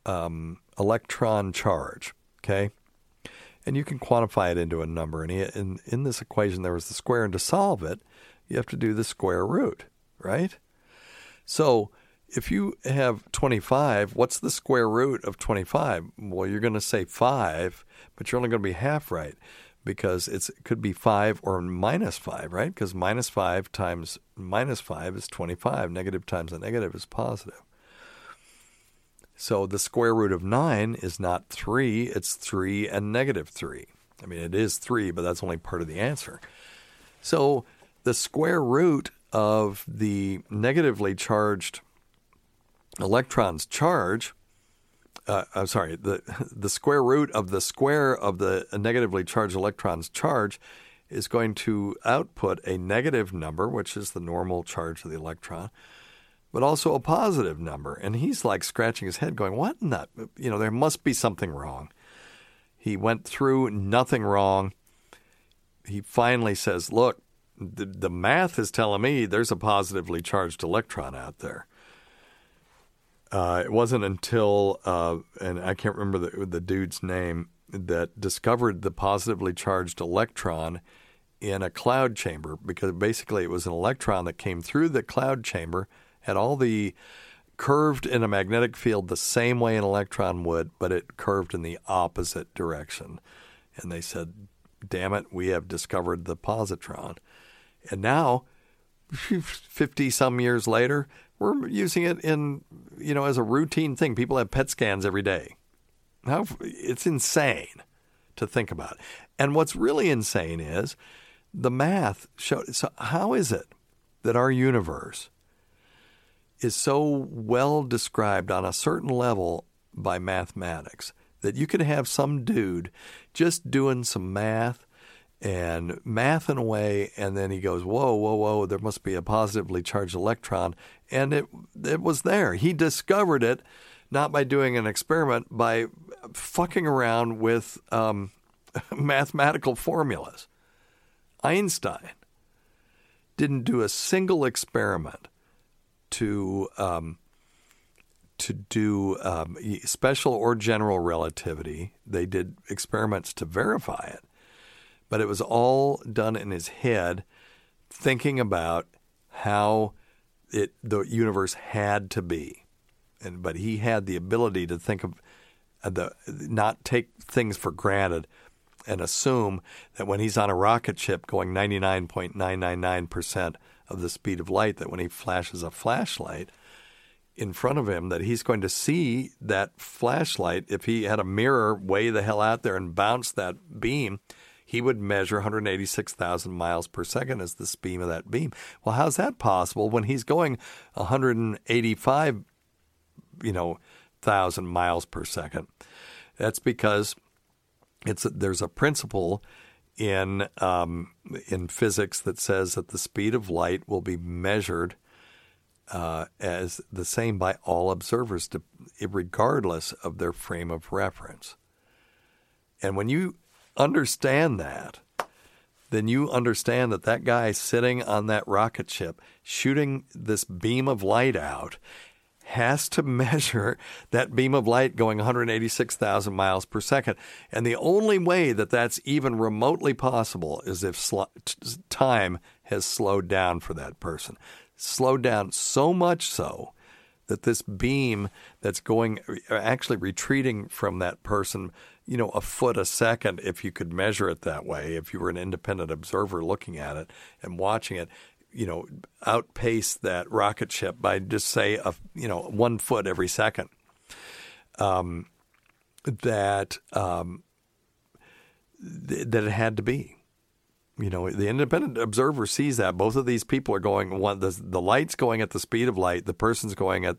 um, electron charge. Okay, and you can quantify it into a number. And he, in in this equation, there was the square, and to solve it, you have to do the square root, right? So if you have 25, what's the square root of 25? Well, you're going to say 5, but you're only going to be half right because it could be 5 or minus 5, right? Because minus 5 times minus 5 is 25. Negative times a negative is positive. So the square root of 9 is not 3, it's 3 and negative 3. I mean, it is 3, but that's only part of the answer. So the square root of the negatively charged electron's charge, uh, I'm sorry, the, the square root of the square of the negatively charged electron's charge is going to output a negative number, which is the normal charge of the electron, but also a positive number. And he's like scratching his head, going, What in that? You know, there must be something wrong. He went through nothing wrong. He finally says, Look, the, the math is telling me there's a positively charged electron out there. Uh, it wasn't until, uh, and I can't remember the, the dude's name, that discovered the positively charged electron in a cloud chamber because basically it was an electron that came through the cloud chamber, had all the curved in a magnetic field the same way an electron would, but it curved in the opposite direction. And they said, damn it, we have discovered the positron. And now, 50 some years later, we're using it in, you know, as a routine thing. People have PET scans every day. How it's insane to think about. And what's really insane is the math showed. So how is it that our universe is so well described on a certain level by mathematics that you could have some dude just doing some math and mathing away, and then he goes, "Whoa, whoa, whoa! There must be a positively charged electron," and it it was there. He discovered it not by doing an experiment, by fucking around with um, mathematical formulas. Einstein didn't do a single experiment to um, to do um, special or general relativity. They did experiments to verify it but it was all done in his head, thinking about how it the universe had to be, and but he had the ability to think of uh, the not take things for granted and assume that when he's on a rocket ship going 99.999% of the speed of light that when he flashes a flashlight in front of him that he's going to see that flashlight if he had a mirror way the hell out there and bounce that beam he would measure 186,000 miles per second as the speed of that beam. Well, how's that possible when he's going 185, you know, thousand miles per second? That's because it's there's a principle in um, in physics that says that the speed of light will be measured uh, as the same by all observers, to, regardless of their frame of reference. And when you understand that, then you understand that that guy sitting on that rocket ship shooting this beam of light out has to measure that beam of light going 186,000 miles per second. And the only way that that's even remotely possible is if sl- time has slowed down for that person. Slowed down so much so that this beam that's going uh, actually retreating from that person you know, a foot a second if you could measure it that way, if you were an independent observer looking at it and watching it, you know, outpace that rocket ship by just say a you know one foot every second. Um, that um, th- that it had to be. You know, the independent observer sees that both of these people are going one the the light's going at the speed of light, the person's going at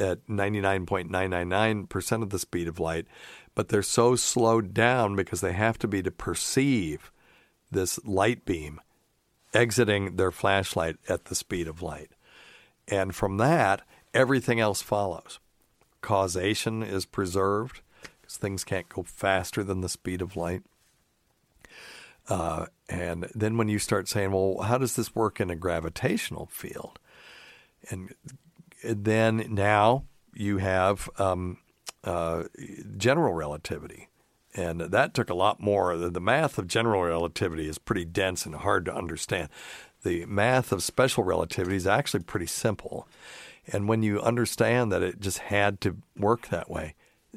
at 99.999% of the speed of light but they're so slowed down because they have to be to perceive this light beam exiting their flashlight at the speed of light. And from that, everything else follows. Causation is preserved because things can't go faster than the speed of light. Uh, and then when you start saying, well, how does this work in a gravitational field? And then now you have um, uh, general relativity. And that took a lot more. The math of general relativity is pretty dense and hard to understand. The math of special relativity is actually pretty simple. And when you understand that it just had to work that way,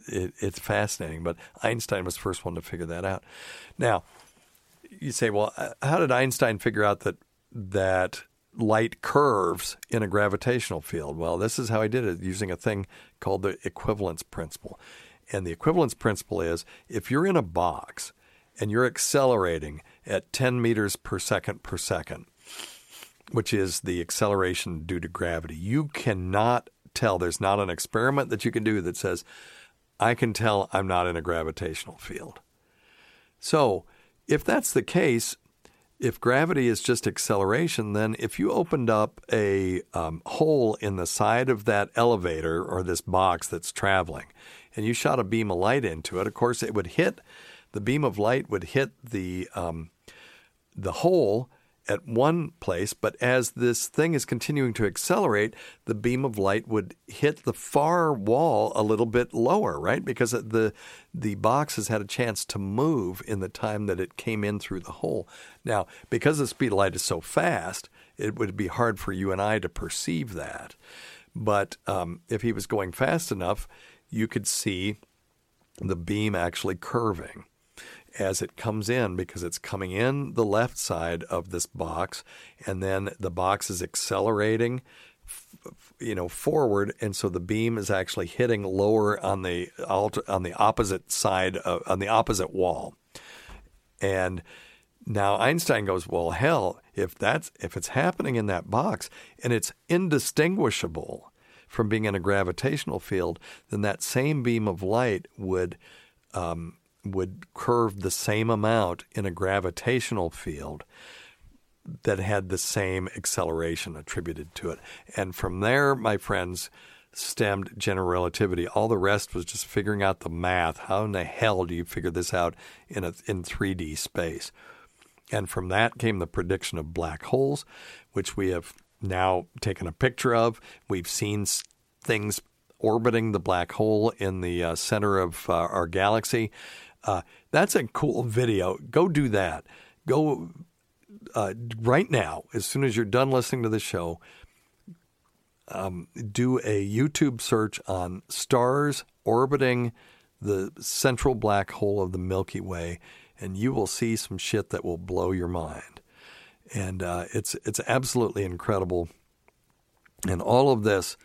it, it's fascinating. But Einstein was the first one to figure that out. Now, you say, well, uh, how did Einstein figure out that that light curves in a gravitational field? Well, this is how he did it using a thing called the equivalence principle. And the equivalence principle is if you're in a box and you're accelerating at 10 meters per second per second, which is the acceleration due to gravity, you cannot tell. There's not an experiment that you can do that says, I can tell I'm not in a gravitational field. So, if that's the case, if gravity is just acceleration, then if you opened up a um, hole in the side of that elevator or this box that's traveling, and you shot a beam of light into it, of course, it would hit the beam of light would hit the um, the hole at one place, but as this thing is continuing to accelerate, the beam of light would hit the far wall a little bit lower, right? Because the the box has had a chance to move in the time that it came in through the hole. Now, because the speed of light is so fast, it would be hard for you and I to perceive that. But um, if he was going fast enough, you could see the beam actually curving as it comes in because it's coming in the left side of this box and then the box is accelerating you know forward and so the beam is actually hitting lower on the on the opposite side of, on the opposite wall. And now Einstein goes well hell if that's if it's happening in that box and it's indistinguishable from being in a gravitational field then that same beam of light would um, would curve the same amount in a gravitational field that had the same acceleration attributed to it. And from there, my friends, stemmed general relativity. All the rest was just figuring out the math. How in the hell do you figure this out in a in 3D space? And from that came the prediction of black holes, which we have now taken a picture of. We've seen things orbiting the black hole in the uh, center of uh, our galaxy. Uh, that's a cool video. Go do that. Go uh, right now, as soon as you're done listening to the show, um, do a YouTube search on stars orbiting the central black hole of the Milky Way, and you will see some shit that will blow your mind. And uh, it's it's absolutely incredible. And all of this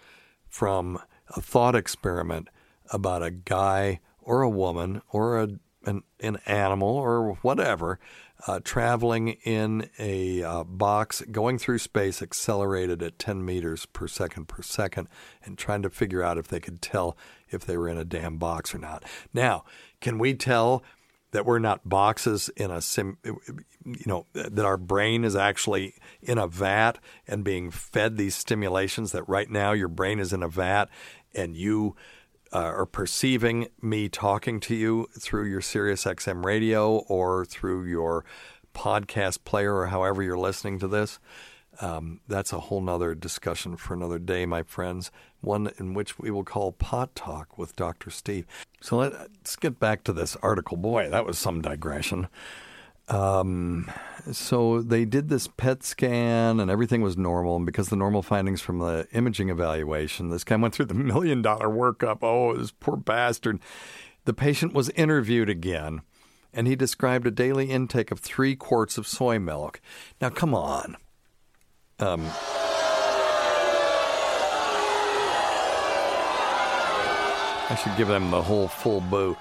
from a thought experiment about a guy or a woman or a an, an animal or whatever uh, traveling in a uh, box going through space accelerated at 10 meters per second per second and trying to figure out if they could tell if they were in a damn box or not. Now, can we tell that we're not boxes in a sim, you know, that our brain is actually in a vat and being fed these stimulations that right now your brain is in a vat and you uh, are perceiving me talking to you through your Sirius XM radio or through your podcast player or however you're listening to this, um, that's a whole nother discussion for another day, my friends. One in which we will call Pot Talk with Dr. Steve. So let, us get back to this article. Boy, that was some digression. Um, so they did this PET scan and everything was normal. And because the normal findings from the imaging evaluation, this guy went through the million dollar workup. Oh, this poor bastard. The patient was interviewed again and he described a daily intake of three quarts of soy milk. Now, come on. Um, I should give them the whole full boo.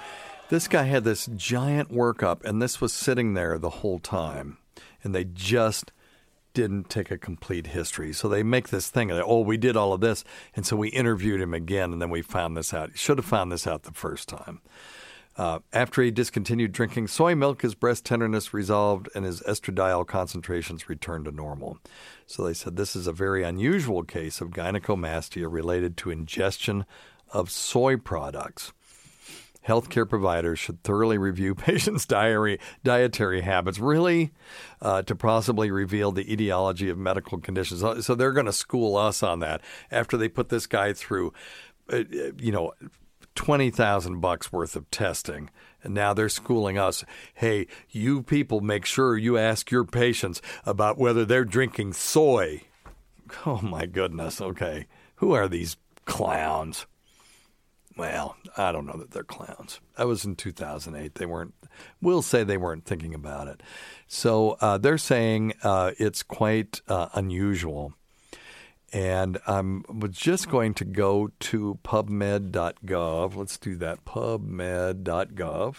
This guy had this giant workup, and this was sitting there the whole time, and they just didn't take a complete history. So they make this thing of, oh, we did all of this, and so we interviewed him again, and then we found this out. He should have found this out the first time. Uh, after he discontinued drinking soy milk, his breast tenderness resolved and his estradiol concentrations returned to normal. So they said this is a very unusual case of gynecomastia related to ingestion of soy products. healthcare providers should thoroughly review patients' diary, dietary habits, really, uh, to possibly reveal the etiology of medical conditions. So- they're going to school us on that after they put this guy through, uh, you know, twenty thousand bucks worth of testing, and now they're schooling us. Hey, you people, make sure you ask your patients about whether they're drinking soy. Oh my goodness. Okay, who are these clowns? Well, I don't know that they're clowns. That was in 2008. They weren't. We'll say they weren't thinking about it. So uh, they're saying uh, it's quite uh, unusual. And I was just going to go to pubmed.gov. Let's do that. Pubmed.gov.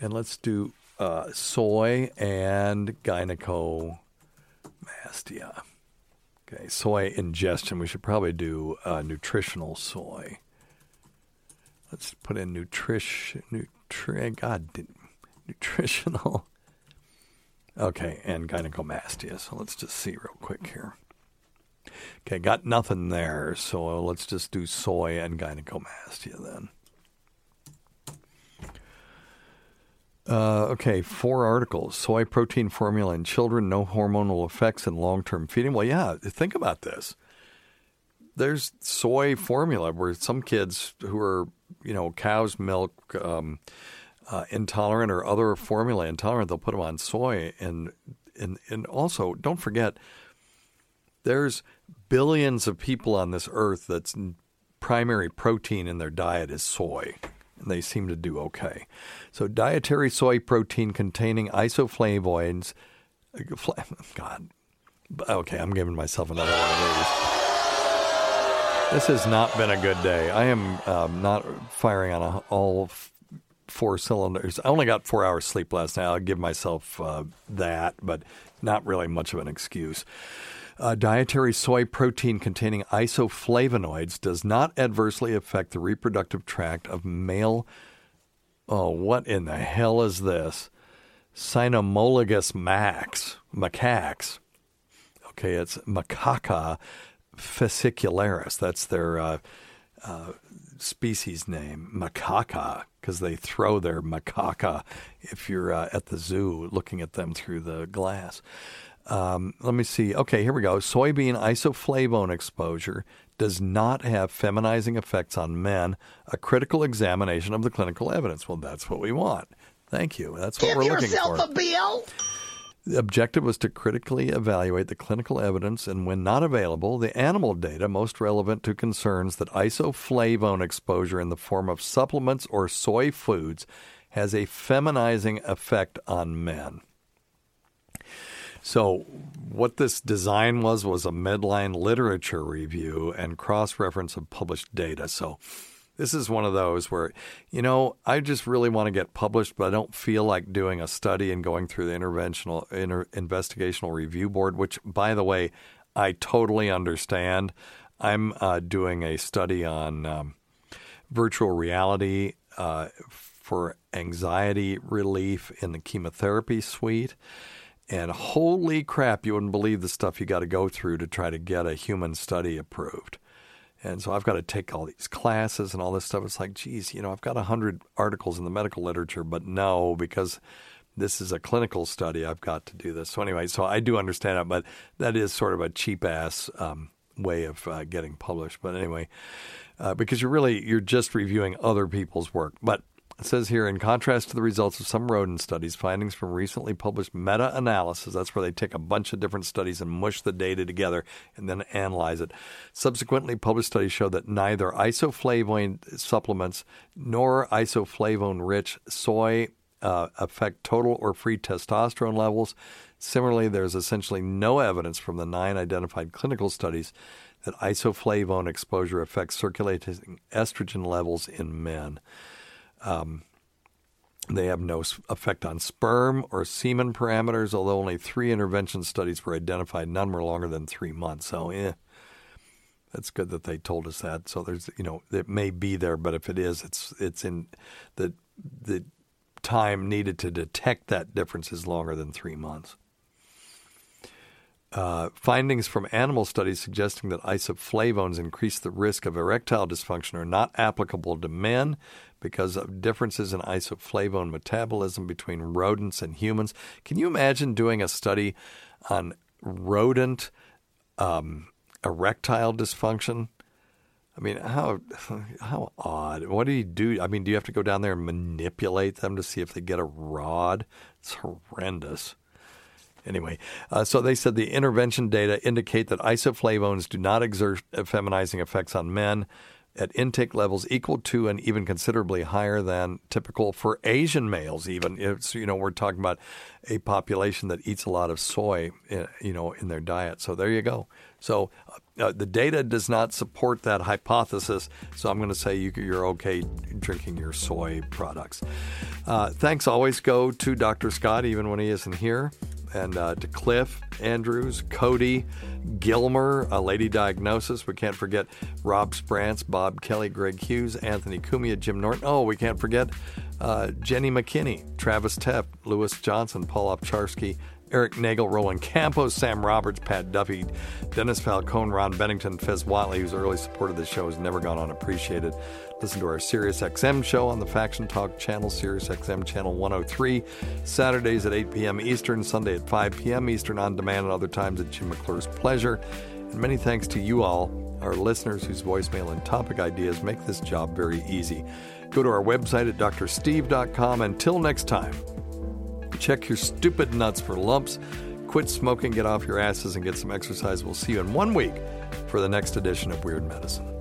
And let's do uh, soy and gynecomastia. Okay, soy ingestion. We should probably do uh, nutritional soy. Let's put in nutrition. Nutri- God, nutritional. Okay, and gynecomastia. So let's just see real quick here. Okay, got nothing there. So let's just do soy and gynecomastia then. Uh, okay, four articles. Soy protein formula in children, no hormonal effects in long term feeding. Well, yeah, think about this. There's soy formula where some kids who are, you know, cow's milk um, uh, intolerant or other formula intolerant, they'll put them on soy. And, and, and also, don't forget, there's billions of people on this earth that's primary protein in their diet is soy and they seem to do okay so dietary soy protein containing isoflavones god okay i'm giving myself another one of these this has not been a good day i am um, not firing on a, all f- four cylinders i only got four hours sleep last night i'll give myself uh, that but not really much of an excuse uh, dietary soy protein containing isoflavonoids does not adversely affect the reproductive tract of male. Oh, what in the hell is this? Cynomolgus max, macaques. Okay, it's Macaca fascicularis. That's their uh, uh, species name, macaca, because they throw their macaca if you're uh, at the zoo looking at them through the glass. Um, let me see. Okay, here we go. Soybean isoflavone exposure does not have feminizing effects on men. A critical examination of the clinical evidence. Well, that's what we want. Thank you. That's what Give we're looking yourself for. a bill. The objective was to critically evaluate the clinical evidence and, when not available, the animal data most relevant to concerns that isoflavone exposure in the form of supplements or soy foods has a feminizing effect on men. So, what this design was was a Medline literature review and cross reference of published data. So, this is one of those where, you know, I just really want to get published, but I don't feel like doing a study and going through the interventional inter, investigational review board. Which, by the way, I totally understand. I'm uh, doing a study on um, virtual reality uh, for anxiety relief in the chemotherapy suite. And holy crap, you wouldn't believe the stuff you got to go through to try to get a human study approved. And so I've got to take all these classes and all this stuff. It's like, geez, you know, I've got 100 articles in the medical literature, but no, because this is a clinical study, I've got to do this. So, anyway, so I do understand it, but that is sort of a cheap ass um, way of uh, getting published. But anyway, uh, because you're really, you're just reviewing other people's work. But it says here, in contrast to the results of some rodent studies, findings from recently published meta analysis, that's where they take a bunch of different studies and mush the data together and then analyze it. Subsequently published studies show that neither isoflavonoid supplements nor isoflavone rich soy uh, affect total or free testosterone levels. Similarly, there's essentially no evidence from the nine identified clinical studies that isoflavone exposure affects circulating estrogen levels in men. Um, they have no effect on sperm or semen parameters, although only three intervention studies were identified. None were longer than three months. So, yeah, that's good that they told us that. So there's, you know, it may be there, but if it is, it's it's in the the time needed to detect that difference is longer than three months. Uh, findings from animal studies suggesting that isoflavones increase the risk of erectile dysfunction are not applicable to men because of differences in isoflavone metabolism between rodents and humans. Can you imagine doing a study on rodent um, erectile dysfunction? I mean, how how odd. What do you do? I mean, do you have to go down there and manipulate them to see if they get a rod? It's horrendous. Anyway, uh, so they said the intervention data indicate that isoflavones do not exert feminizing effects on men at intake levels equal to and even considerably higher than typical for Asian males. Even it's you know we're talking about a population that eats a lot of soy, in, you know, in their diet. So there you go. So uh, the data does not support that hypothesis. So I'm going to say you, are okay drinking your soy products. Uh, thanks always go to Dr. Scott even when he isn't here and uh, to Cliff, Andrews, Cody, Gilmer, a Lady Diagnosis. We can't forget Rob Sprance, Bob Kelly, Greg Hughes, Anthony Cumia, Jim Norton. Oh, we can't forget uh, Jenny McKinney, Travis Tepp, Lewis Johnson, Paul Opcharski, Eric Nagel, Roland Campos, Sam Roberts, Pat Duffy, Dennis Falcone, Ron Bennington, Fez Whatley, whose early support of the show has never gone unappreciated. Listen to our SiriusXM show on the Faction Talk channel, SiriusXM channel 103, Saturdays at 8 p.m. Eastern, Sunday at 5 p.m. Eastern on demand, and other times at Jim McClure's pleasure. And many thanks to you all, our listeners whose voicemail and topic ideas make this job very easy. Go to our website at doctorsteve.com. Until next time, Check your stupid nuts for lumps. Quit smoking, get off your asses, and get some exercise. We'll see you in one week for the next edition of Weird Medicine.